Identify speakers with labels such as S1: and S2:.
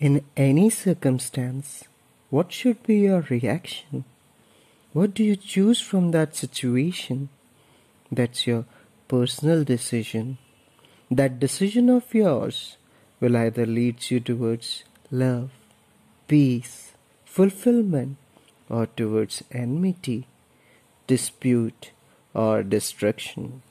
S1: In any circumstance, what should be your reaction? What do you choose from that situation? That's your personal decision. That decision of yours will either lead you towards love, peace, fulfillment, or towards enmity, dispute, or destruction.